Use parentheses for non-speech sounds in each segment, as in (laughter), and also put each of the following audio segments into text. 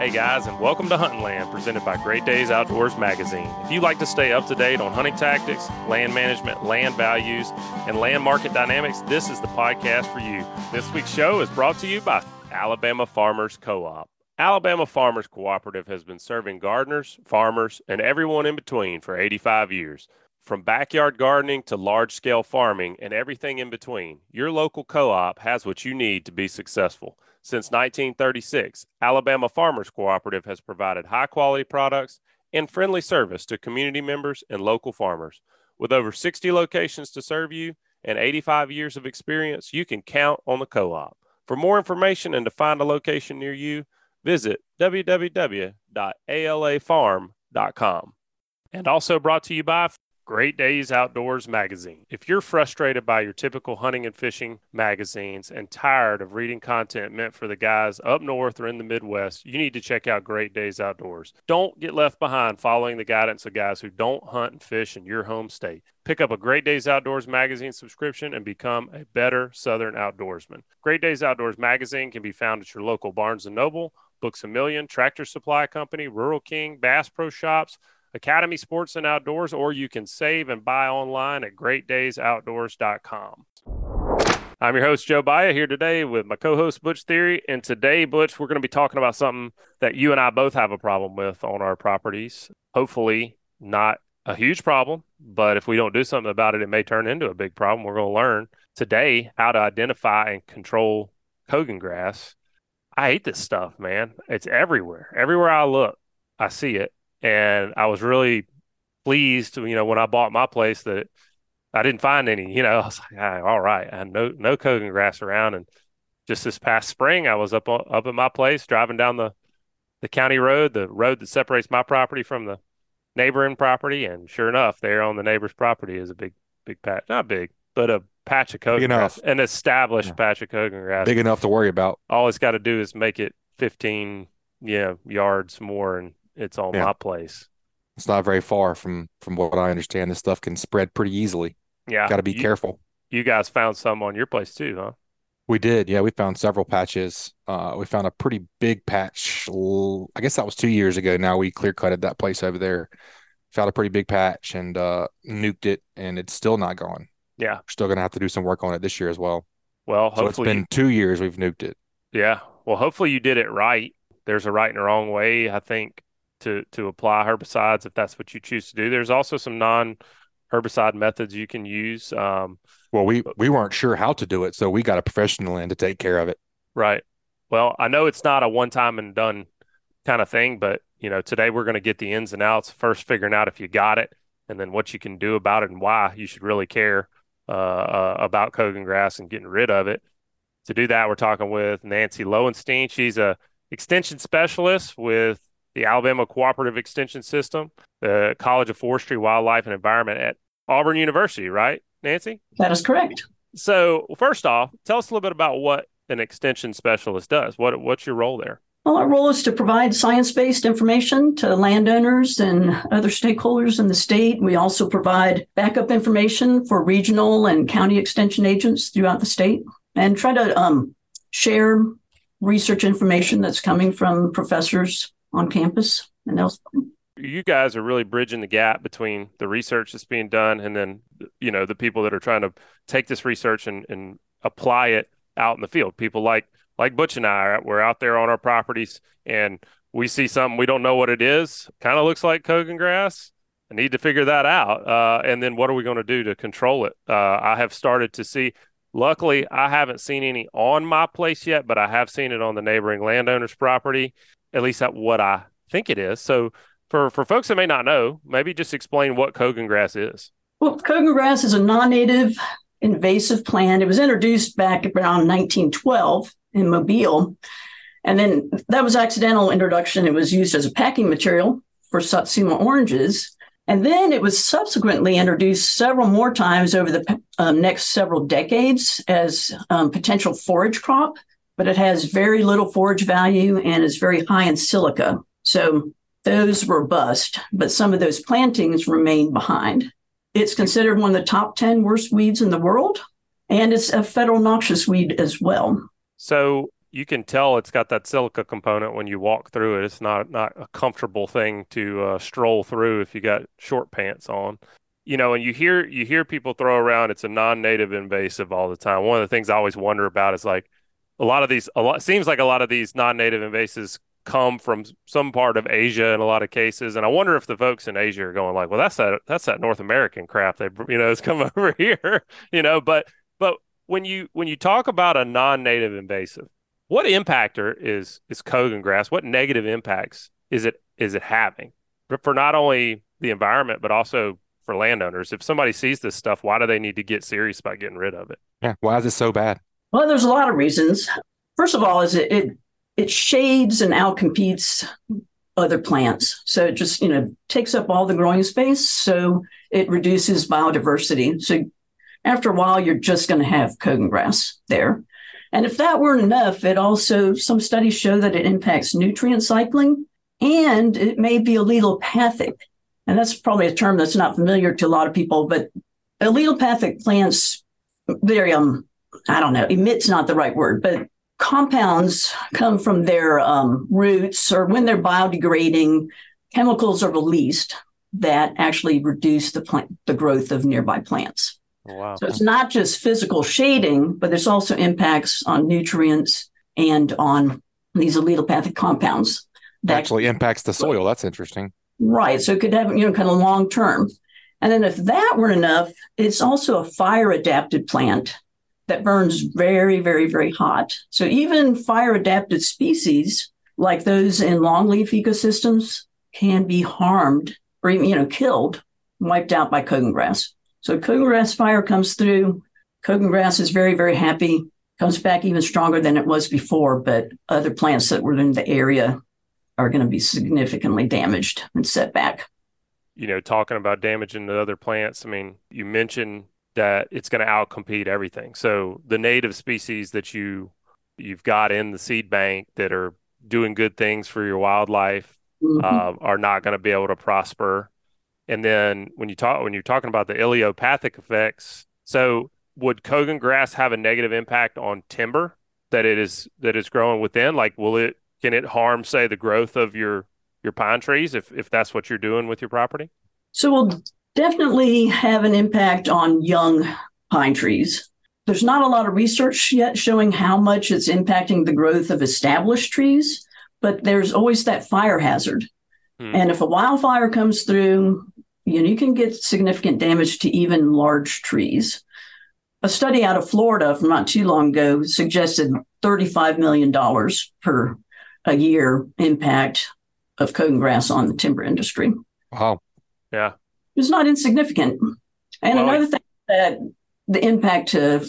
Hey guys, and welcome to Hunting Land, presented by Great Days Outdoors Magazine. If you'd like to stay up to date on hunting tactics, land management, land values, and land market dynamics, this is the podcast for you. This week's show is brought to you by Alabama Farmers Co op. Alabama Farmers Cooperative has been serving gardeners, farmers, and everyone in between for 85 years. From backyard gardening to large scale farming and everything in between, your local co op has what you need to be successful. Since 1936, Alabama Farmers Cooperative has provided high quality products and friendly service to community members and local farmers. With over 60 locations to serve you and 85 years of experience, you can count on the co op. For more information and to find a location near you, visit www.alafarm.com. And also brought to you by Great Days Outdoors magazine. If you're frustrated by your typical hunting and fishing magazines and tired of reading content meant for the guys up north or in the Midwest, you need to check out Great Days Outdoors. Don't get left behind following the guidance of guys who don't hunt and fish in your home state. Pick up a Great Days Outdoors magazine subscription and become a better Southern outdoorsman. Great Days Outdoors magazine can be found at your local Barnes & Noble, Books A Million, Tractor Supply Company, Rural King, Bass Pro Shops, Academy Sports and Outdoors, or you can save and buy online at greatdaysoutdoors.com. I'm your host, Joe Baya, here today with my co host, Butch Thierry. And today, Butch, we're going to be talking about something that you and I both have a problem with on our properties. Hopefully, not a huge problem, but if we don't do something about it, it may turn into a big problem. We're going to learn today how to identify and control Cogon grass. I hate this stuff, man. It's everywhere. Everywhere I look, I see it and I was really pleased, you know, when I bought my place that I didn't find any. You know, (laughs) I was like, ah, all right, I had no no Cogon grass around, and just this past spring, I was up up at my place driving down the the county road, the road that separates my property from the neighboring property, and sure enough, there on the neighbor's property is a big big patch, not big, but a patch of Cogon grass, an established yeah. patch of Cogon grass, big enough to worry about. All it's got to do is make it fifteen, yeah, yards more, and it's on yeah. my place. It's not very far from from what I understand. This stuff can spread pretty easily. Yeah, got to be you, careful. You guys found some on your place too, huh? We did. Yeah, we found several patches. Uh, we found a pretty big patch. I guess that was two years ago. Now we clear cutted that place over there. Found a pretty big patch and uh, nuked it, and it's still not gone. Yeah, we're still gonna have to do some work on it this year as well. Well, so hopefully it's been two years we've nuked it. Yeah. Well, hopefully you did it right. There's a right and a wrong way. I think to to apply herbicides if that's what you choose to do. There's also some non herbicide methods you can use. Um, well, we we weren't sure how to do it, so we got a professional in to take care of it. Right. Well, I know it's not a one time and done kind of thing, but you know, today we're going to get the ins and outs. First, figuring out if you got it, and then what you can do about it and why you should really care uh, uh, about Cogon grass and getting rid of it. To do that, we're talking with Nancy Loewenstein. She's a extension specialist with the Alabama Cooperative Extension System, the College of Forestry, Wildlife, and Environment at Auburn University, right, Nancy? That is correct. So, first off, tell us a little bit about what an extension specialist does. What what's your role there? Well, our role is to provide science based information to landowners and other stakeholders in the state. We also provide backup information for regional and county extension agents throughout the state and try to um, share research information that's coming from professors on campus and elsewhere. You guys are really bridging the gap between the research that's being done and then, you know, the people that are trying to take this research and, and apply it out in the field. People like like Butch and I, we're out there on our properties and we see something we don't know what it is. Kind of looks like Cogon grass. I need to figure that out. Uh, and then what are we going to do to control it? Uh, I have started to see. Luckily, I haven't seen any on my place yet, but I have seen it on the neighboring landowner's property at least at what I think it is. So for for folks that may not know, maybe just explain what Cogon grass is. Well, Cogon grass is a non-native invasive plant. It was introduced back around 1912 in Mobile. And then that was accidental introduction. It was used as a packing material for Satsuma oranges. And then it was subsequently introduced several more times over the um, next several decades as um, potential forage crop but it has very little forage value and is very high in silica. So those were bust, but some of those plantings remain behind. It's considered one of the top 10 worst weeds in the world, and it's a federal noxious weed as well. So you can tell it's got that silica component when you walk through it. It's not not a comfortable thing to uh, stroll through if you got short pants on. You know, and you hear you hear people throw around it's a non-native invasive all the time. One of the things I always wonder about is like a lot of these a lot seems like a lot of these non-native invasives come from some part of Asia in a lot of cases, and I wonder if the folks in Asia are going like, well, that's that that's that North American crap they you know has come (laughs) over here, you know, but but when you when you talk about a non-native invasive, what impactor is is cogon grass? What negative impacts is it is it having for not only the environment but also for landowners? If somebody sees this stuff, why do they need to get serious about getting rid of it? Yeah, why is it so bad? Well, there's a lot of reasons. First of all, is it it, it shades and outcompetes other plants. So it just, you know, takes up all the growing space. So it reduces biodiversity. So after a while, you're just going to have cogon grass there. And if that weren't enough, it also, some studies show that it impacts nutrient cycling and it may be allelopathic. And that's probably a term that's not familiar to a lot of people, but allelopathic plants, they're um, I don't know, emit's not the right word, but compounds come from their um, roots or when they're biodegrading, chemicals are released that actually reduce the plant, the growth of nearby plants. Oh, wow. So it's not just physical shading, but there's also impacts on nutrients and on these allelopathic compounds. That actually impacts the soil. That's interesting. Right. So it could have, you know, kind of long term. And then if that weren't enough, it's also a fire adapted plant that burns very, very, very hot. So even fire adapted species like those in longleaf ecosystems can be harmed or even, you know, killed, wiped out by cogon grass. So cogon grass fire comes through. cogon grass is very, very happy, comes back even stronger than it was before, but other plants that were in the area are going to be significantly damaged and set back. You know, talking about damaging the other plants, I mean, you mentioned that it's going to outcompete everything. So the native species that you you've got in the seed bank that are doing good things for your wildlife mm-hmm. uh, are not going to be able to prosper and then when you talk when you're talking about the allelopathic effects, so would cogon grass have a negative impact on timber that it is that is growing within? Like will it can it harm say the growth of your your pine trees if if that's what you're doing with your property? So we'll definitely have an impact on young pine trees. There's not a lot of research yet showing how much it's impacting the growth of established trees, but there's always that fire hazard. Hmm. And if a wildfire comes through, you know, you can get significant damage to even large trees. A study out of Florida from not too long ago suggested $35 million per a year impact of cogon grass on the timber industry. Wow. Yeah. It's not insignificant. And well, another thing that the impact of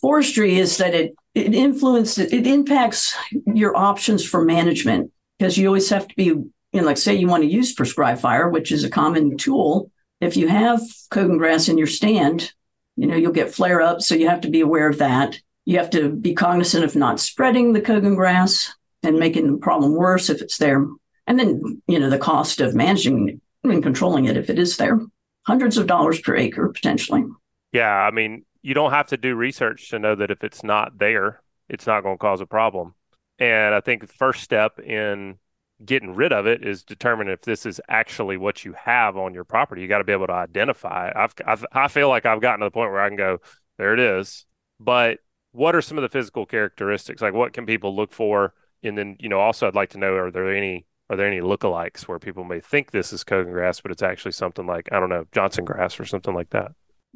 forestry is that it it influences it impacts your options for management because you always have to be you know, like say you want to use prescribed fire, which is a common tool. If you have cogon grass in your stand, you know, you'll get flare ups. So you have to be aware of that. You have to be cognizant of not spreading the cogon grass and making the problem worse if it's there. And then, you know, the cost of managing and controlling it if it is there. Hundreds of dollars per acre potentially. Yeah. I mean, you don't have to do research to know that if it's not there, it's not going to cause a problem. And I think the first step in getting rid of it is determining if this is actually what you have on your property. You got to be able to identify. I've, I've I feel like I've gotten to the point where I can go, there it is. But what are some of the physical characteristics? Like what can people look for? And then you know, also I'd like to know are there any are there any lookalikes where people may think this is cogon grass, but it's actually something like I don't know Johnson grass or something like that?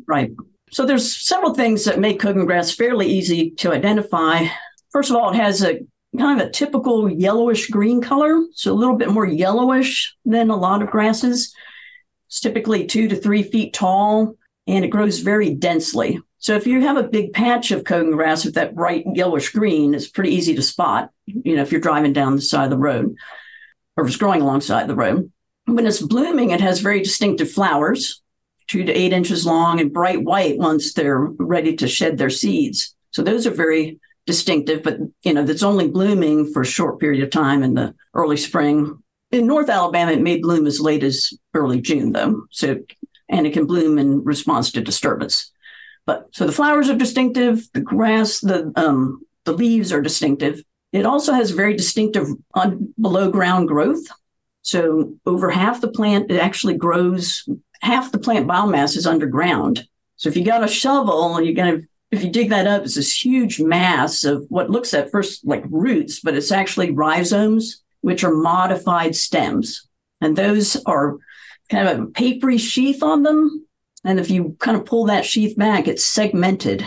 Right. So there's several things that make cogon grass fairly easy to identify. First of all, it has a kind of a typical yellowish green color, so a little bit more yellowish than a lot of grasses. It's typically two to three feet tall and it grows very densely. So if you have a big patch of cogon grass with that bright yellowish green, it's pretty easy to spot, you know, if you're driving down the side of the road or it's growing alongside the road. When it's blooming, it has very distinctive flowers, two to eight inches long and bright white once they're ready to shed their seeds. So those are very distinctive, but you know, that's only blooming for a short period of time in the early spring. In North Alabama, it may bloom as late as early June, though. So, and it can bloom in response to disturbance. But so the flowers are distinctive, the grass, the um, the leaves are distinctive. It also has very distinctive un- below ground growth. So over half the plant, it actually grows, half the plant biomass is underground. So if you got a shovel, you're going to, if you dig that up, it's this huge mass of what looks at first like roots, but it's actually rhizomes, which are modified stems. And those are kind of a papery sheath on them. And if you kind of pull that sheath back, it's segmented.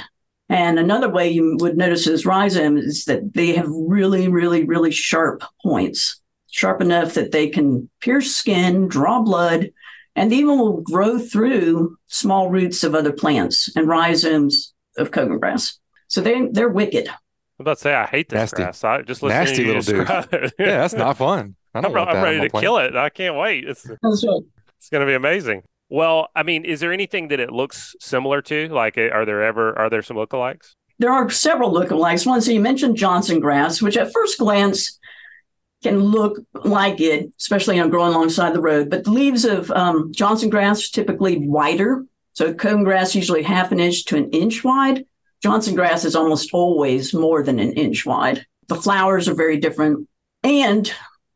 And another way you would notice those rhizomes is that they have really, really, really sharp points, sharp enough that they can pierce skin, draw blood, and even will grow through small roots of other plants and rhizomes of cogon grass. So they they're wicked. I'm about to say I hate this Nasty. grass. I just listen Nasty to little dude. (laughs) Yeah, that's not fun. I I'm, want I'm that ready to plant. kill it. I can't wait. It's That's right. it's going to be amazing. Well, I mean, is there anything that it looks similar to? Like, eh, are there ever are there some lookalikes? There are several lookalikes. One, so you mentioned Johnson grass, which at first glance can look like it, especially on growing alongside the road. But the leaves of um, Johnson grass typically wider. So cogon grass usually half an inch to an inch wide. Johnson grass is almost always more than an inch wide. The flowers are very different. And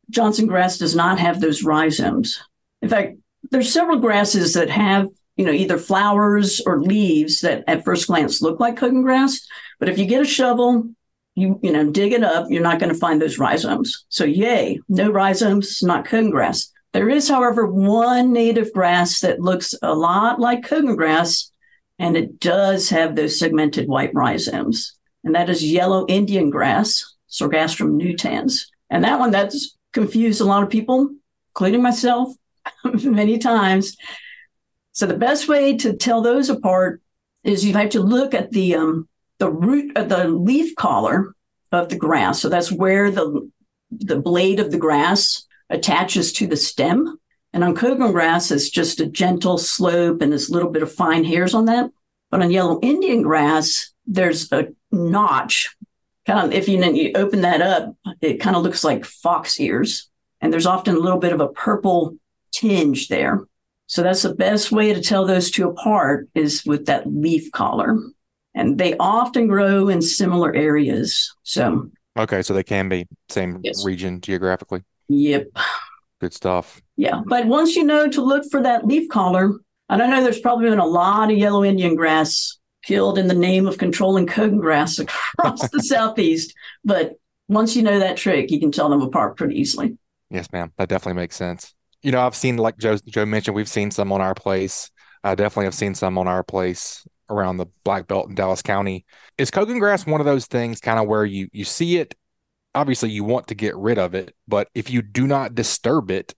Johnson grass does not have those rhizomes. In fact, there's several grasses that have, you know, either flowers or leaves that at first glance look like cogon grass. But if you get a shovel, you you know dig it up, you're not going to find those rhizomes. So yay, no rhizomes, not cogon grass. There is, however, one native grass that looks a lot like cogon grass, and it does have those segmented white rhizomes, and that is yellow Indian grass, Sorghastrum nutans. And that one that's confused a lot of people, including myself, (laughs) many times. So the best way to tell those apart is you have to look at the um, the root of the leaf collar of the grass. So that's where the the blade of the grass attaches to the stem. And on cogon grass, it's just a gentle slope and there's a little bit of fine hairs on that. But on yellow Indian grass, there's a notch. Kind of, if you, you open that up, it kind of looks like fox ears. And there's often a little bit of a purple tinge there. So that's the best way to tell those two apart is with that leaf collar. And they often grow in similar areas. So, Okay, so they can be same Yes. region geographically. yep. Good stuff. Yeah. But once you know to look for that leaf collar, and I know there's probably been a lot of yellow Indian grass killed in the name of controlling cogon grass (laughs) across the southeast. But once you know that trick, you can tell them apart pretty easily. Yes, ma'am. That definitely makes sense. You know, I've seen like Joe Joe mentioned, we've seen some on our place. I definitely have seen some on our place around the Black Belt in Dallas County. Is cogon grass one of those things kind of where you you see it? Obviously, you want to get rid of it, but if you do not disturb it,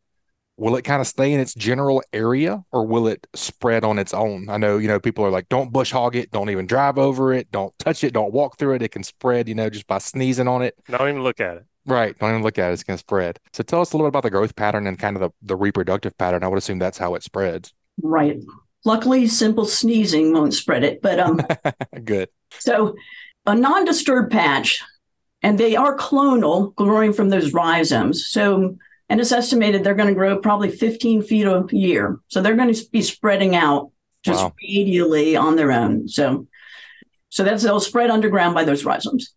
will it kind of stay in its general area or will it spread on its own? I know, you know, people are like, don't bush hog it, don't even drive over it, don't touch it, don't walk through it. It can spread, you know, just by sneezing on it. Don't even look at it. Right. Don't even look at it. It's going to spread. So tell us a little bit about the growth pattern and kind of the, the reproductive pattern. I would assume that's how it spreads. Right. Luckily, simple sneezing won't spread it. But um, (laughs) Good. So a non-disturbed patch, and they are clonal, growing from those rhizomes. So, and it's estimated they're going to grow probably 15 feet a year. So they're going to be spreading out just Wow. radially on their own. So, so that's they'll spread underground by those rhizomes.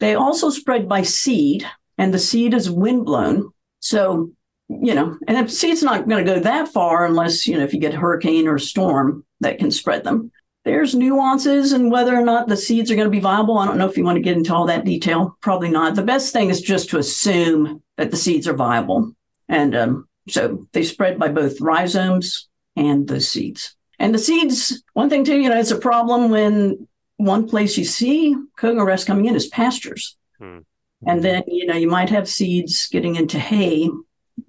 They also spread by seed, and the seed is windblown. So, you know, and the seed's not going to go that far unless you know if you get a hurricane or a storm that can spread them there's nuances and whether or not the seeds are going to be viable. I don't know if you want to get into all that detail. Probably not. The best thing is just to assume that the seeds are viable. And um, so they spread by both rhizomes and the seeds. And the seeds, one thing too, you know, it's a problem when one place you see cogon grass coming in is pastures. Hmm. And then, you know, you might have seeds getting into hay.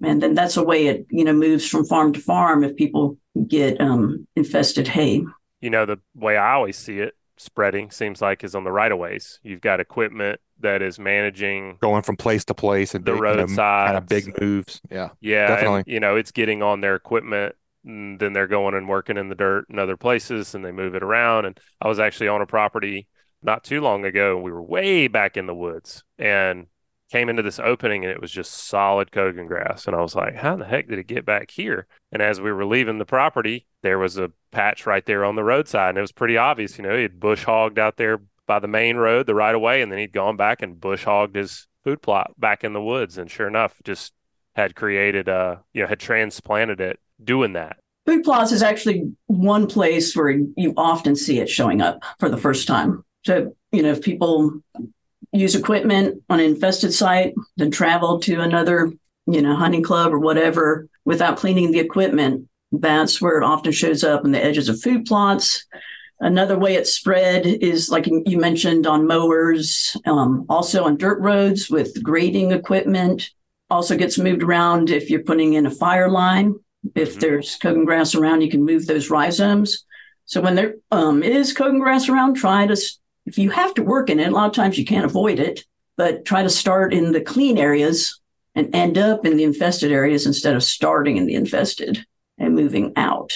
And then that's a way it, you know, moves from farm to farm if people get um, infested hay. You know, the way I always see it spreading seems like is on the right of ways. You've got equipment that is managing Going from place to place and the big, you know, roadside, kind of big moves. Yeah. Yeah, Definitely. and you know, it's getting on their equipment and then they're going and working in the dirt in other places and they move it around. And I was actually on a property not too long ago and we were way back in the woods and came into this opening and it was just solid cogon grass. And I was like, how in the heck did it get back here? And as we were leaving the property, there was a patch right there on the roadside and it was pretty obvious, you know, he'd bush hogged out there by the main road, the right of way, and then he'd gone back and bush hogged his food plot back in the woods, and sure enough, just had created uh you know had transplanted it doing that. Food plots is actually one place where you often see it showing up for the first time. So you know if people use equipment on an infested site, then travel to another you know hunting club or whatever without cleaning the equipment, that's where it often shows up in the edges of food plots. Another way it's spread is like you mentioned on mowers, um, also on dirt roads with grading equipment. Also gets moved around if you're putting in a fire line. If mm-hmm. there's cogon grass around, you can move those rhizomes. So when there um, is cogon grass around, try to, if you have to work in it, a lot of times you can't avoid it, but try to start in the clean areas and end up in the infested areas instead of starting in the infested and moving out.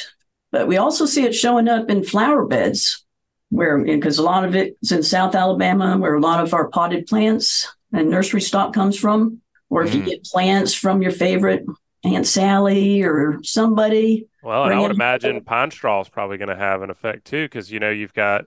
But we also see it showing up in flower beds, where because a lot of it's in South Alabama, where a lot of our potted plants and nursery stock comes from. Or if mm. you get plants from your favorite Aunt Sally or somebody. Well, and I would imagine (laughs) pine straw is probably going to have an effect too, because you know you've got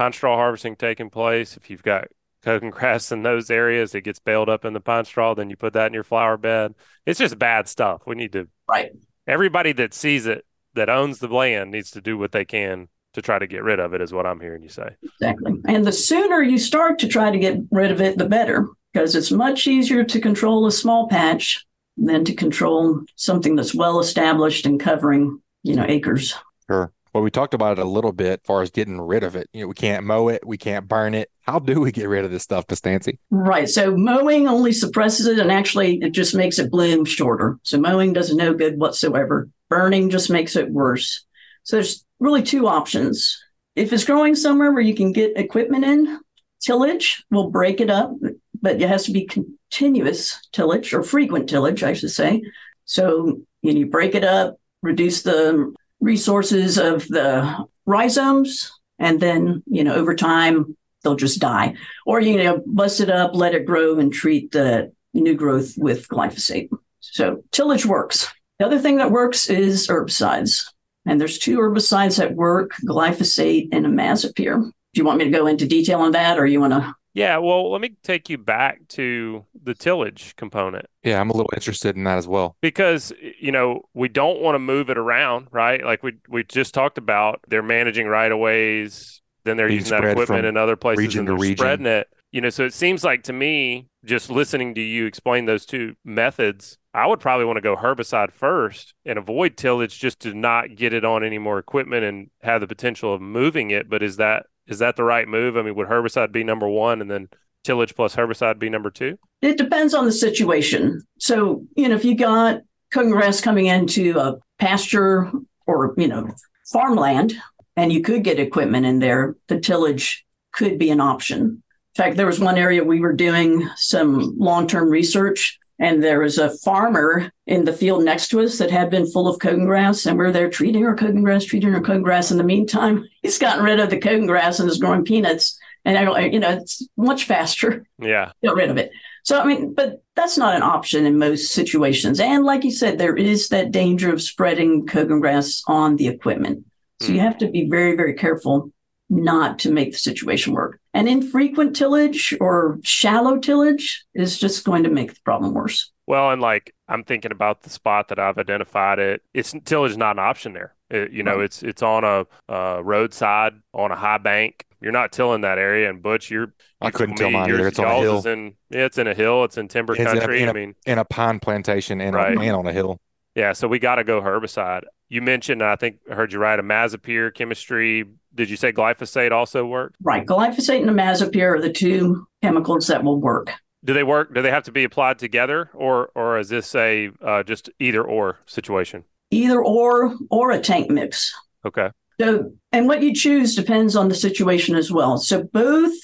pine straw harvesting taking place. If you've got cogon grass in those areas, it gets baled up in the pine straw. Then you put that in your flower bed. It's just bad stuff. We need to right. Everybody that sees it that owns the land needs to do what they can to try to get rid of it is what I'm hearing you say. Exactly. And the sooner you start to try to get rid of it, the better, because it's much easier to control a small patch than to control something that's well established and covering, you know, acres. Sure. Well, we talked about it a little bit as far as getting rid of it. You know, we can't mow it, we can't burn it. How do we get rid of this stuff, Nancy? Right. So mowing only suppresses it and actually it just makes it bloom shorter. So mowing does no good whatsoever. Burning just makes it worse. So there's really two options. If it's growing somewhere where you can get equipment in, tillage will break it up, but it has to be continuous tillage or frequent tillage, I should say. So you, know, you break it up, reduce the resources of the rhizomes, and then, you know, over time, they'll just die. Or, you know, bust it up, let it grow, and treat the new growth with glyphosate. So tillage works. The other thing that works is herbicides. And there's two herbicides that work, glyphosate and imazapyr. Do you want me to go into detail on that or you want to? Yeah, well, let me take you back to the tillage component. Yeah, I'm a little interested in that as well. Because, you know, we don't want to move it around, right? Like we we just talked about, they're managing right of ways, then they're Being using that equipment in other places and they're to region. spreading it. You know, so it seems like to me, just listening to you explain those two methods, I would probably want to go herbicide first and avoid tillage just to not get it on any more equipment and have the potential of moving it. But is that is that the right move? I mean, would herbicide be number one and then tillage plus herbicide be number two? It depends on the situation. So, you know, if you got cogon grass coming into a pasture or, you know, farmland and you could get equipment in there, the tillage could be an option. In fact, there was one area we were doing some long term research and there was a farmer in the field next to us that had been full of cogon grass, and we're there treating our cogon grass, treating our cogon grass. In the meantime, (laughs) he's gotten rid of the cogon grass and is growing peanuts. And I, you know, it's much faster. Yeah, (laughs) get rid of it. So I mean, but that's not an option in most situations. And like you said, there is that danger of spreading cogon grass on the equipment. So mm. you have to be very, very careful not to make the situation work. And infrequent tillage or shallow tillage is just going to make the problem worse. Well, and like I'm thinking about the spot that I've identified it. It's tillage is not an option there. It, you know, right. it's it's on a uh, roadside on a high bank. You're not tilling that area, and Butch, you're. I couldn't till mine either. It's on a hill. In, yeah, it's in a hill. It's in timber it's country. In a, in a, I mean, in a pine plantation and, right. and on a hill. Yeah, so we got to go herbicide. You mentioned, I think I heard you right, imazapyr chemistry did you say glyphosate also worked? Right. Glyphosate and imazapyr are the two chemicals that will work. Do they work? Do they have to be applied together, or or is this a uh, just either or situation? Either or, or a tank mix. Okay. So, and what you choose depends on the situation as well. So, both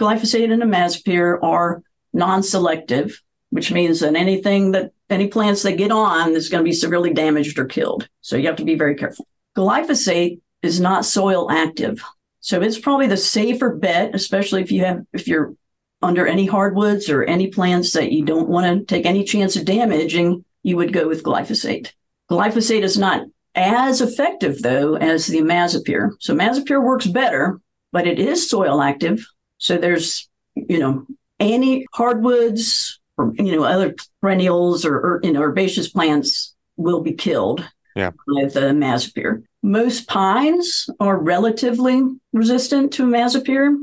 glyphosate and imazapyr are non-selective, which means that anything that any plants that get on is going to be severely damaged or killed. So, you have to be very careful. Glyphosate is not soil active. So it's probably the safer bet, especially if you have if you're under any hardwoods or any plants that you don't want to take any chance of damaging, you would go with glyphosate. Glyphosate is not as effective though as the imazapyr. So imazapyr works better, but it is soil active. So there's, you know, any hardwoods or you know other perennials or, or you know herbaceous plants will be killed Yeah. with the imazapyr. Most pines are relatively resistant to imazapyr,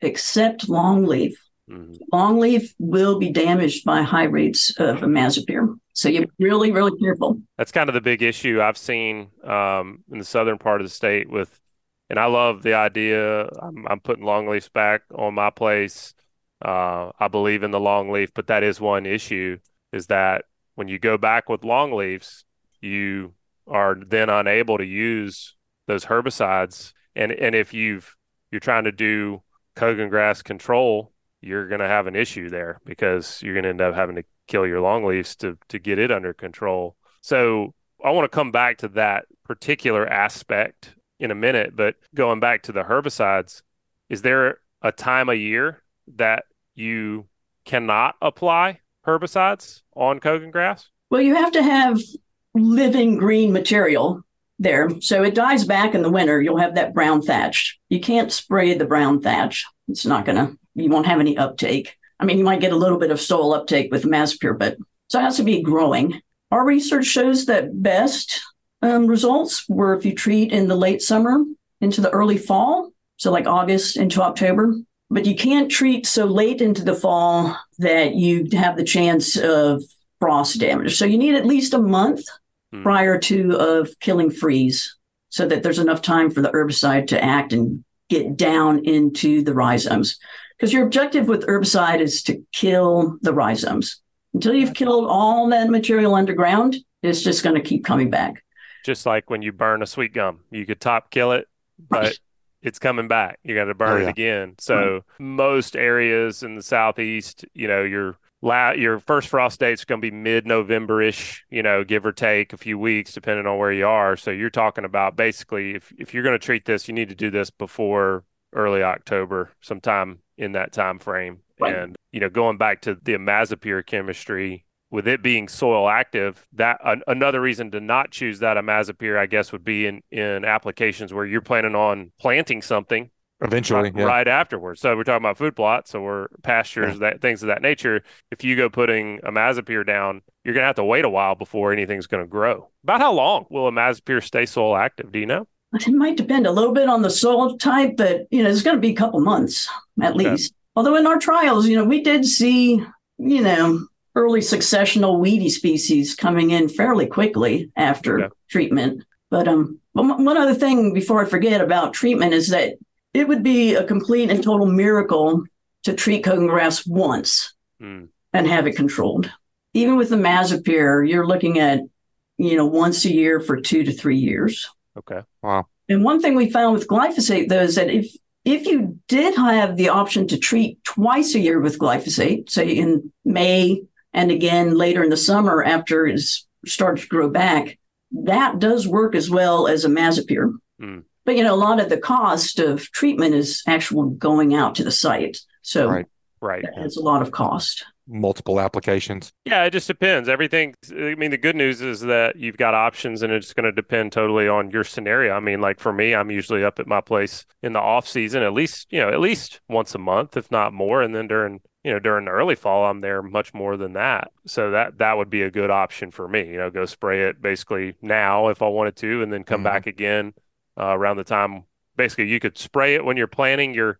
except longleaf. Mhm. Longleaf will be damaged by high rates of imazapyr. So you're really, really careful. That's kind of the big issue I've seen um, in the southern part of the state with, and I love the idea. I'm, I'm putting longleafs back on my place. Uh, I believe in the longleaf, but that is one issue is that when you go back with longleafs, you are then unable to use those herbicides. And and if you've you're trying to do cogon grass control, you're going to have an issue there because you're going to end up having to kill your longleafs to to get it under control. So I want to come back to that particular aspect in a minute, but going back to the herbicides, is there a time of year that you cannot apply herbicides on cogon grass? Well, you have to have living green material there. So it dies back in the winter. You'll have that brown thatch. You can't spray the brown thatch. It's not going to, you won't have any uptake. I mean, you might get a little bit of soil uptake with imazapyr, but so it has to be growing. Our research shows that best um, results were if you treat in the late summer into the early fall, so like August into October. But you can't treat so late into the fall that you have the chance of frost damage. So you need at least a month Hmm. prior to of killing freeze so that there's enough time for the herbicide to act and get down into the rhizomes. Because your objective with herbicide is to kill the rhizomes. Until you've killed all that material underground, it's just going to keep coming back. Just like when you burn a sweet gum, you could top kill it, but it's coming back. You got to burn Oh, it again. So most areas in the southeast, you know, your la- your first frost date's going to be mid-November-ish, you know, give or take a few weeks depending on where you are. So you're talking about basically if if you're going to treat this, you need to do this before early October, sometime in that time frame. Right. And you know, going back to the imazapyr chemistry, with it being soil active, that an, another reason to not choose that imazapyr, I guess, would be in in applications where you're planning on planting something Eventually, right, yeah. right afterwards. So we're talking about food plots or pastures, that things of that nature. If you go putting imazapyr down, you're gonna have to wait a while before anything's gonna grow. About how long will imazapyr stay soil active? Do you know? It might depend a little bit on the soil type, but you know, it's going to be a couple months at Okay. least. Although in our trials, you know, we did see, you know, early successional weedy species coming in fairly quickly after Okay. treatment. But um, one one other thing before I forget about treatment is that it would be a complete and total miracle to treat cogon grass once Hmm. and have it controlled. Even with the imazapyr, you're looking at, you know, once a year for two to three years. Okay. Wow. And one thing we found with glyphosate, though, is that if if you did have the option to treat twice a year with glyphosate, say in May and again later in the summer after it starts to grow back, that does work as well as imazapyr. Mm. But you know, a lot of the cost of treatment is actual going out to the site, so Right. Right. that adds a lot of cost. Multiple applications. Yeah, it just depends. Everything. I mean, the good news is that you've got options, and it's going to depend totally on your scenario. I mean, like for me, I'm usually up at my place in the off season, at least you know, at least once a month, if not more. And then during you know during the early fall, I'm there much more than that. So that that would be a good option for me. You know, go spray it basically now if I wanted to, and then come Mhm. back again uh, around the time. Basically, you could spray it when you're planting your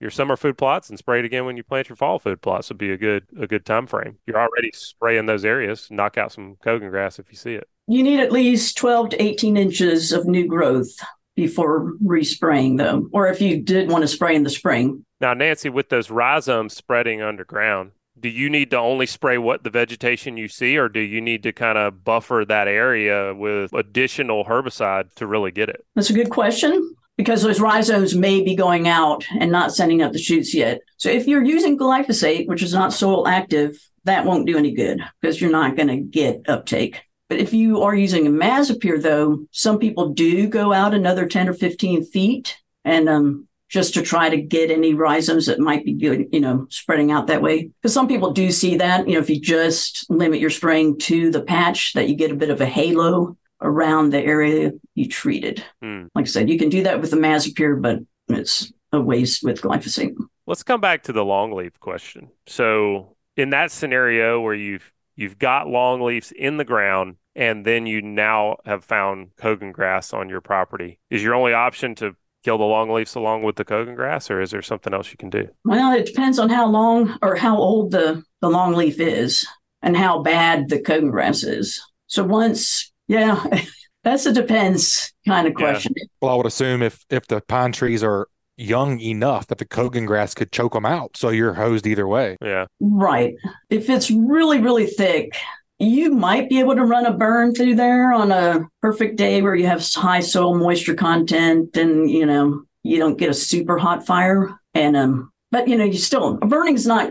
your summer food plots and spray it again when you plant your fall food plots would be a good a good time frame. You're already spraying those areas. Knock out some cogon grass if you see it. You need at least 12 to 18 inches of new growth before respraying, them, or if you did want to spray in the spring. Now, Nancy, with those rhizomes spreading underground, do you need to only spray what the vegetation you see, or do you need to kind of buffer that area with additional herbicide to really get it? That's a good question because those rhizomes may be going out and not sending up the shoots yet. So if you're using glyphosate, which is not soil active, that won't do any good because you're not going to get uptake. But if you are using imazapyr, though, some people do go out another 10 or 15 feet and um, just to try to get any rhizomes that might be good, you know, spreading out that way. Because some people do see that, you know, if you just limit your spraying to the patch, that you get a bit of a halo around the area you treated. Hmm. Like I said, you can do that with the imazapyr, but it's a waste with glyphosate. let's come back to the longleaf question. So in that scenario where you've you've got longleafs in the ground and then you now have found cogon grass on your property, is your only option to kill the longleafs along with the cogon grass, or is there something else you can do? Well, it depends on how long or how old the, the longleaf is and how bad the cogon grass is. So once, yeah, (laughs) that's a depends kind of question. Yeah. Well, I would assume if if the pine trees are young enough that the cogon grass could choke them out, so you're hosed either way. Yeah, right. If it's really really thick, you might be able to run a burn through there on a perfect day where you have high soil moisture content and you know you don't get a super hot fire and um but you know you still burning's not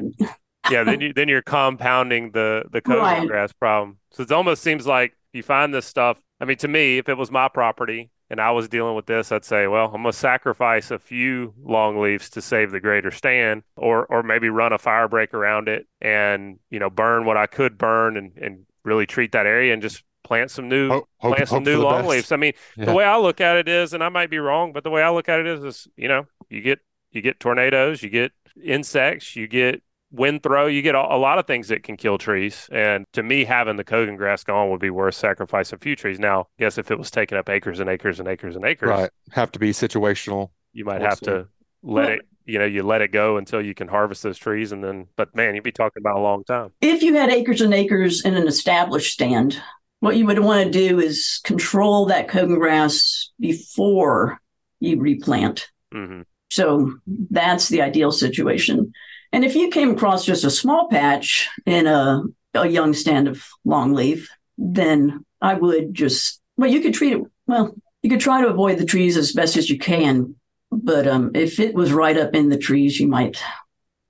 yeah then you then you're compounding the the cogon right. grass problem so it almost seems like you find this stuff i mean to me if it was my property and I was dealing with this, I'd say, well, I'm going to sacrifice a few long leaves to save the greater stand, or or maybe run a fire break around it and you know burn what I could burn and and really treat that area and just plant some new hope, plant hope, some new longleafs. I mean, yeah. the way I look at it is, and I might be wrong, but the way I look at it is, is you know, you get you get tornadoes, you get insects, you get wind throw. You get a, a, lot of things that can kill trees. And to me, having the cogon grass gone would be worth sacrificing a few trees. Now, yes, if it was taking up acres and acres and acres and acres, right, have to be situational. You might have to let it. You know, you let it go until you can harvest those trees, and then. But man, you'd be talking about a long time. If you had acres and acres in an established stand, what you would want to do is control that cogon grass before you replant. Mm-hmm. So that's the ideal situation. And if you came across just a small patch in a, a young stand of longleaf, then I would just, well, you could treat it, well, you could try to avoid the trees as best as you can. But um, if it was right up in the trees, you might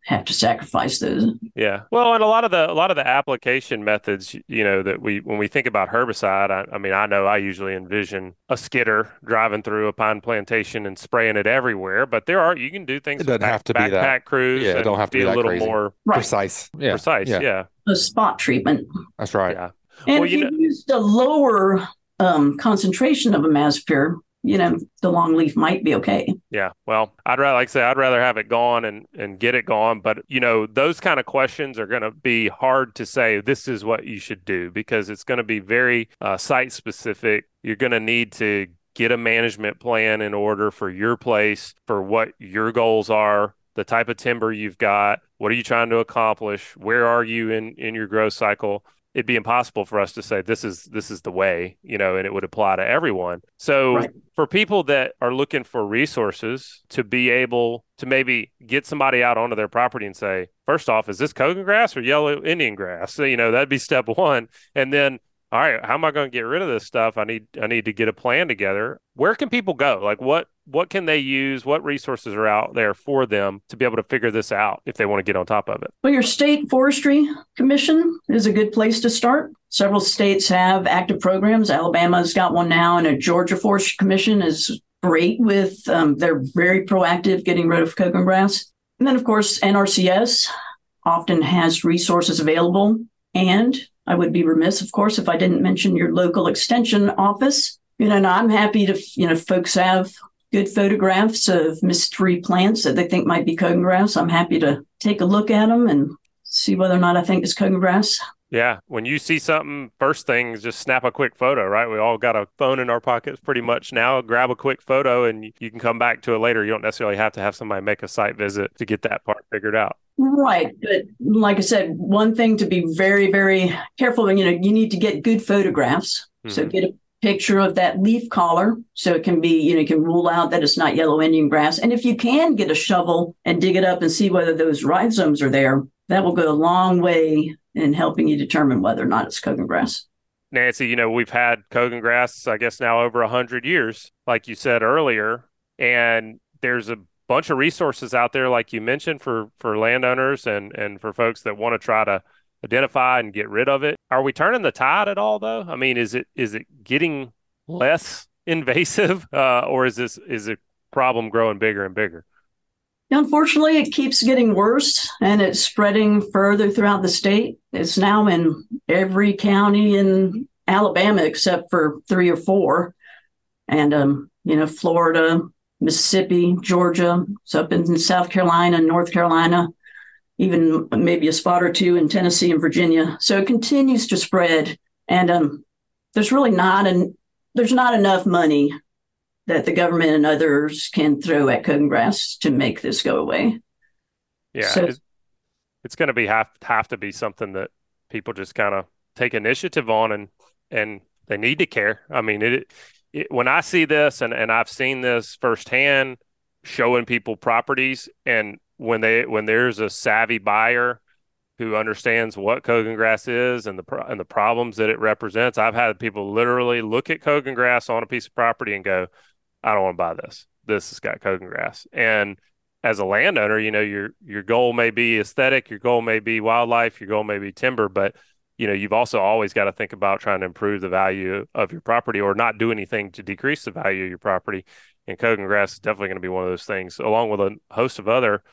have to sacrifice those. Yeah. Well, and a lot of the a lot of the application methods, you know, that we when we think about herbicide, I, I, mean, I know I usually envision a skidder driving through a pine plantation and spraying it everywhere, but there are you can do things. It doesn't back, have to be that crews. Yeah, it don't have to be, be a little crazy. more right. precise. Yeah. Precise. Yeah. yeah. A spot treatment. That's right. Yeah. And well, if you, you know, used a lower um, concentration of a imazapyr, you know, the long leaf might be okay. Yeah. Well, I'd rather, like I say, I'd rather have it gone and, and get it gone. But, you know, those kind of questions are going to be hard to say, this is what you should do because it's going to be very uh, site specific. You're going to need to get a management plan in order for your place, for what your goals are, the type of timber you've got, what are you trying to accomplish, where are you in, in your growth cycle it'd be impossible for us to say this is this is the way you know and it would apply to everyone. So right. for people that are looking for resources to be able to maybe get somebody out onto their property and say first off is this cogon grass or yellow indian grass? So, you know that'd be step one. And then all right, how am I going to get rid of this stuff? I need I need to get a plan together. Where can people go? Like what what can they use? What resources are out there for them to be able to figure this out if they want to get on top of it? Well, your state forestry commission is a good place to start. Several states have active programs. Alabama's got one now, and a Georgia Forestry Commission is great with. Um, they're very proactive getting rid of cogon grass. And then, of course, NRCS often has resources available and I would be remiss, of course, if I didn't mention your local extension office. You know, I'm happy to, you know, folks have good photographs of mystery plants that they think might be cogon grass. I'm happy to take a look at them and see whether or not I think it's cogon grass. Yeah. When you see something, first thing is just snap a quick photo, right? We all got a phone in our pockets pretty much now. Grab a quick photo and you can come back to it later. You don't necessarily have to have somebody make a site visit to get that part figured out. Right. But like I said, one thing to be very, very careful, and you know, you need to get good photographs. Mm-hmm. So get a picture of that leaf collar so it can be, you know, you can rule out that it's not yellow Indian grass. And if you can get a shovel and dig it up and see whether those rhizomes are there, that will go a long way in helping you determine whether or not it's cogon grass. Nancy, you know, we've had cogon grass, I guess now over 100 years, like you said earlier. And there's a bunch of resources out there, like you mentioned, for, for landowners and, and for folks that want to try to identify and get rid of it. Are we turning the tide at all, though? I mean, is it is it getting less (laughs) invasive, uh, or is this is a problem growing bigger and bigger? Unfortunately, it keeps getting worse and it's spreading further throughout the state. It's now in every county in Alabama except for three or four. And, um, you know, Florida, Mississippi, Georgia, it's up in South Carolina, North Carolina, even maybe a spot or two in Tennessee and Virginia. So it continues to spread, and um, there's really not an there's not enough money that the government and others can throw at cogon grass to make this go away. Yeah, so, it's, it's going to be have have to be something that people just kind of take initiative on, and and they need to care. I mean, it, it when I see this, and and I've seen this firsthand, showing people properties, and when they when there's a savvy buyer who understands what cogon grass is and the and the problems that it represents. I've had people literally look at cogon grass on a piece of property and go, "I don't want to buy this. This has got cogon grass." And as a landowner, you know your your goal may be aesthetic, your goal may be wildlife, your goal may be timber, but you know you've also always got to think about trying to improve the value of your property or not do anything to decrease the value of your property. And cogon grass is definitely going to be one of those things, along with a host of other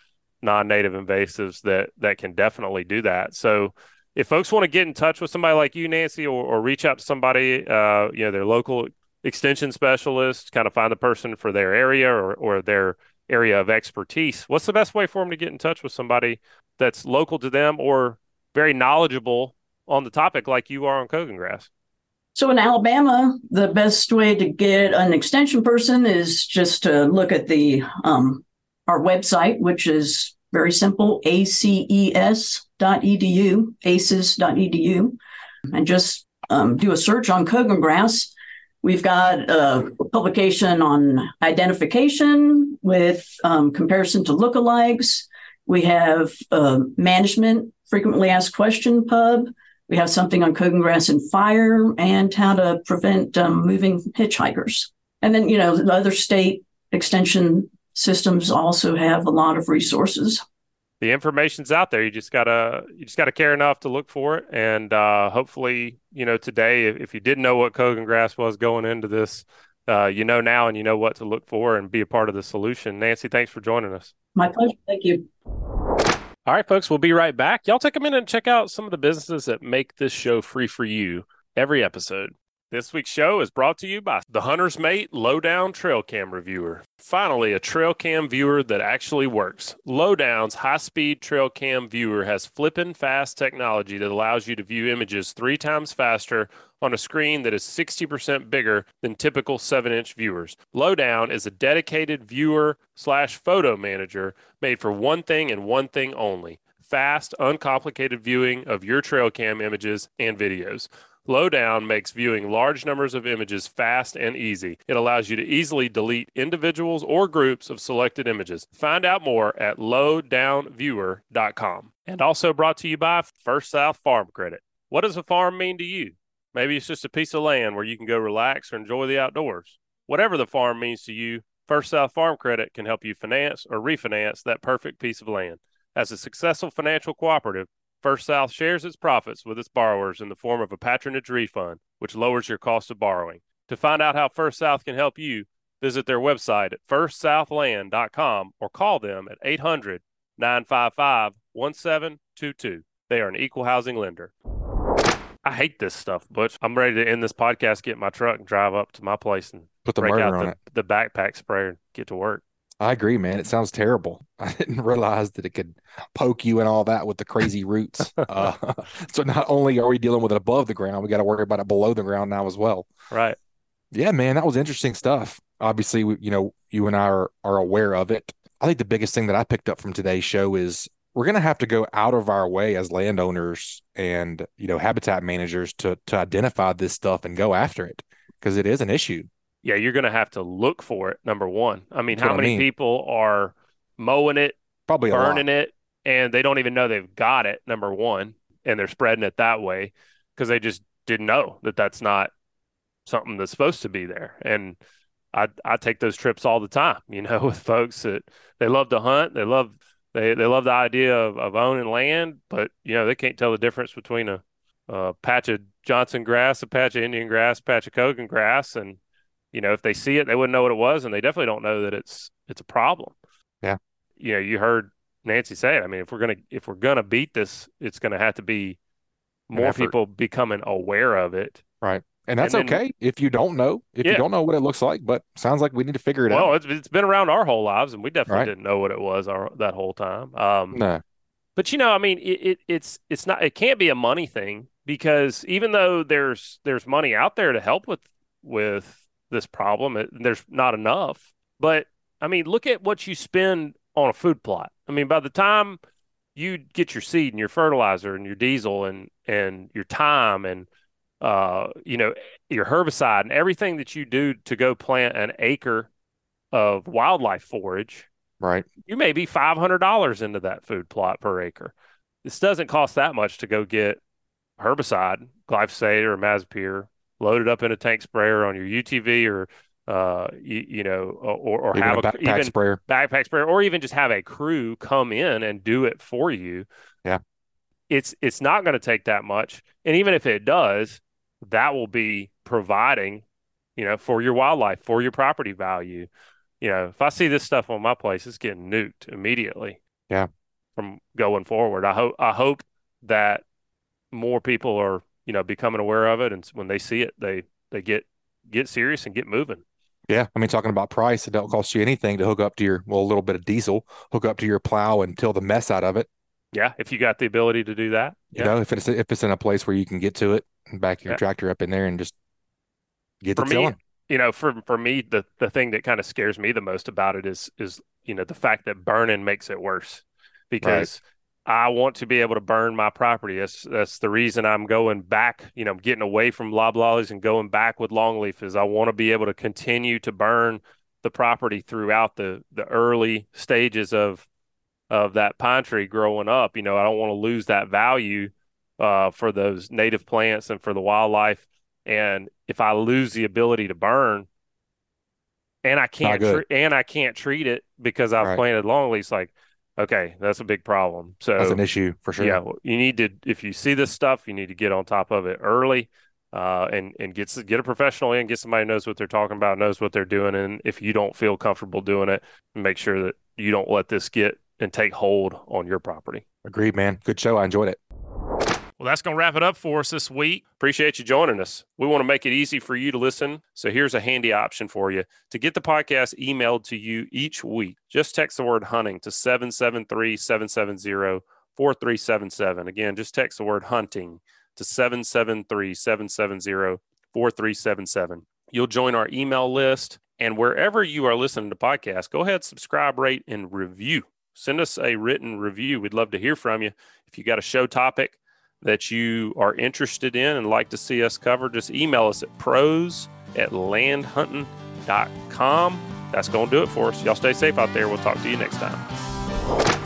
non-native invasives that that can definitely do that. So if folks want to get in touch with somebody like you, Nancy, or, or reach out to somebody, uh, you know, their local extension specialist, kind of find the person for their area or, or their area of expertise, what's the best way for them to get in touch with somebody that's local to them or very knowledgeable on the topic like you are on cogon grass? So in Alabama, the best way to get an extension person is just to look at the um, our website, which is very simple, aces.edu, aces.edu, and just um, do a search on cogon grass. We've got a publication on identification with um, comparison to lookalikes. We have uh, management frequently asked question pub. We have something on cogon grass and fire and how to prevent um, moving hitchhikers. And then, you know, the other state extension systems also have a lot of resources. The information's out there. You just gotta you just gotta care enough to look for it, and uh, hopefully, you know, today, if, if you didn't know what cogon grass was going into this, uh, you know now, and you know what to look for, and be a part of the solution. Nancy, thanks for joining us. My pleasure. Thank you. All right, folks, we'll be right back. Y'all take a minute and check out some of the businesses that make this show free for you every episode. This week's show is brought to you by the Hunter's Mate Lowdown Trail Cam Reviewer. Finally, a trail cam viewer that actually works. Lowdown's high speed trail cam viewer has flippin' fast technology that allows you to view images three times faster on a screen that is 60% bigger than typical 7 inch viewers. Lowdown is a dedicated viewer slash photo manager made for one thing and one thing only fast, uncomplicated viewing of your trail cam images and videos. Lowdown makes viewing large numbers of images fast and easy. It allows you to easily delete individuals or groups of selected images. Find out more at lowdownviewer.com. And also brought to you by First South Farm Credit. What does a farm mean to you? Maybe it's just a piece of land where you can go relax or enjoy the outdoors. Whatever the farm means to you, First South Farm Credit can help you finance or refinance that perfect piece of land. As a successful financial cooperative, First South shares its profits with its borrowers in the form of a patronage refund, which lowers your cost of borrowing. To find out how First South can help you, visit their website at firstsouthland.com or call them at 800 955 1722. They are an equal housing lender. I hate this stuff, Butch. I'm ready to end this podcast, get my truck, and drive up to my place and put the break out the, the backpack sprayer and get to work. I agree, man. It sounds terrible. (laughs) I didn't realize that it could poke you and all that with the crazy roots. (laughs) Uh, (laughs) so not only are we dealing with it above the ground, we got to worry about it below the ground now as well. Right. Yeah, man, that was interesting stuff. Obviously, we, you know, you and I are are aware of it. I think the biggest thing that I picked up from today's show is we're going to have to go out of our way as landowners and you know habitat managers to to identify this stuff and go after it because it is an issue yeah, you're going to have to look for it. Number one, I mean, That's how what I many mean. people are mowing it, probably burning it, and they don't even know they've got it? Number one, and they're spreading it that way because they just didn't know that that's not something that's supposed to be there. And I I take those trips all the time, you know, (laughs) with folks that they love to hunt, they love they they love the idea of, of owning land, but you know they can't tell the difference between a, a patch of Johnson grass, a patch of Indian grass, a patch of cogon grass, and you know if they see it, they wouldn't know what it was, and they definitely don't know that it's it's a problem. Yeah. you know, you heard Nancy say it. I mean, if we're gonna if we're gonna beat this, it's gonna have to be more people becoming aware of it, Right. And that's And then- okay if you don't know, if Yeah. you don't know what it looks like, but sounds like we need to figure it Well, out. it's, it's been around our whole lives, and we definitely Right. didn't know what it was our, that whole time. Um, No. But you know, I mean, it, it it's it's not it can't be a money thing because even though there's there's money out there to help with with this problem, it, there's not enough. But I mean, look at what you spend on a food plot. I mean, by the time you get your seed and your fertilizer and your diesel and and your time and uh you know your herbicide and everything that you do to go plant an acre of wildlife forage Right. you may be $500 into that food plot per acre. This doesn't cost that much to go get herbicide, glyphosate or imazapyr, loaded up in a tank sprayer on your UTV or, uh, you, you know, or, or Even have a a, backpack even sprayer. backpack sprayer, or even just have a crew come in and do it for you. Yeah. It's, it's not going to take that much. And even if it does, that will be providing, you know, for your wildlife, for your property value you know, if I see this stuff on my place, it's getting nuked immediately. Yeah. From going forward, I hope I hope that more people are you know becoming aware of it, and when they see it, they they get get serious and get moving. Yeah. I mean, talking about price, it don't cost you anything to hook up to your, well, a little bit of diesel, hook up to your plow and till the mess out of it. Yeah, if you got the ability to do that. You yeah. know, if it's, if it's in a place where you can get to it and back your Yeah. tractor up in there and just get For it me, tilling. you know, for for me, the the thing that kind of scares me the most about it is is you know the fact that burning makes it worse because I want to be able to burn my property. That's that's the reason I'm going back. You know, getting away from loblollies and going back with longleaf is I want to be able to continue to burn the property throughout the the early stages of of that pine tree growing up. You know, I don't want to lose that value uh, for those native plants and for the wildlife. And if I lose the ability to burn, and I can't tre- and I can't treat it because I've Right. planted longleaf, like okay, that's a big problem. So That's an issue for sure. yeah, you need to if you see this stuff, you need to get on top of it early, uh, and and get get a professional in, get somebody who knows what they're talking about, knows what they're doing, and if you don't feel comfortable doing it, make sure that you don't let this get and take hold on your property. Agreed, man. Good show. I enjoyed it. Well, that's going to wrap it up for us this week. Appreciate you joining us. We want to make it easy for you to listen. So here's a handy option for you. To get the podcast emailed to you each week, just text the word hunting to 773 770 4377. Again, just text the word hunting to 773 770 4377. You'll join our email list. And wherever you are listening to podcasts, go ahead, subscribe, rate, and review. Send us a written review. We'd love to hear from you. If you got a show topic, that you are interested in and like to see us cover, just email us at pros at landhunting.com. That's going to do it for us. Y'all stay safe out there. We'll talk to you next time.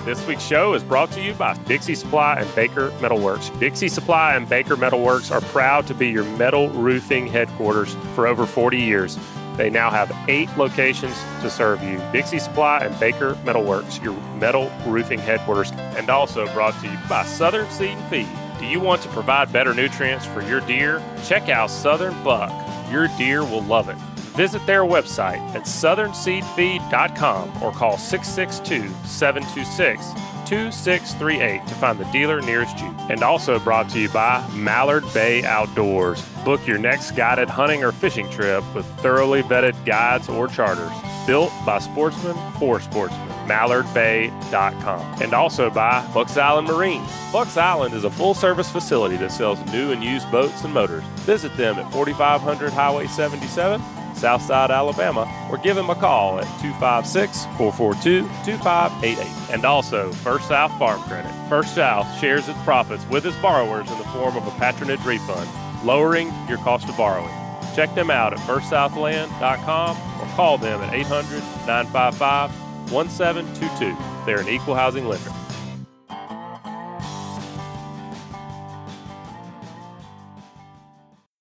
This week's show is brought to you by Dixie Supply and Baker Metalworks. Dixie Supply and Baker Metalworks are proud to be your metal roofing headquarters for over 40 years. They now have eight locations to serve you. Dixie Supply and Baker Metalworks, your metal roofing headquarters, and also brought to you by Southern Seed and Feed. Do you want to provide better nutrients for your deer? Check out Southern Buck. Your deer will love it. Visit their website at southernseedfeed.com or call 662 726 2638 to find the dealer nearest you. And also brought to you by Mallard Bay Outdoors. Book your next guided hunting or fishing trip with thoroughly vetted guides or charters. Built by sportsmen for sportsmen. MallardBay.com. And also by Bucks Island Marine. Bucks Island is a full service facility that sells new and used boats and motors. Visit them at 4500 Highway 77. Southside, Alabama, or give them a call at 256 442 2588. And also, First South Farm Credit. First South shares its profits with its borrowers in the form of a patronage refund, lowering your cost of borrowing. Check them out at firstsouthland.com or call them at 800 955 1722. They're an equal housing lender.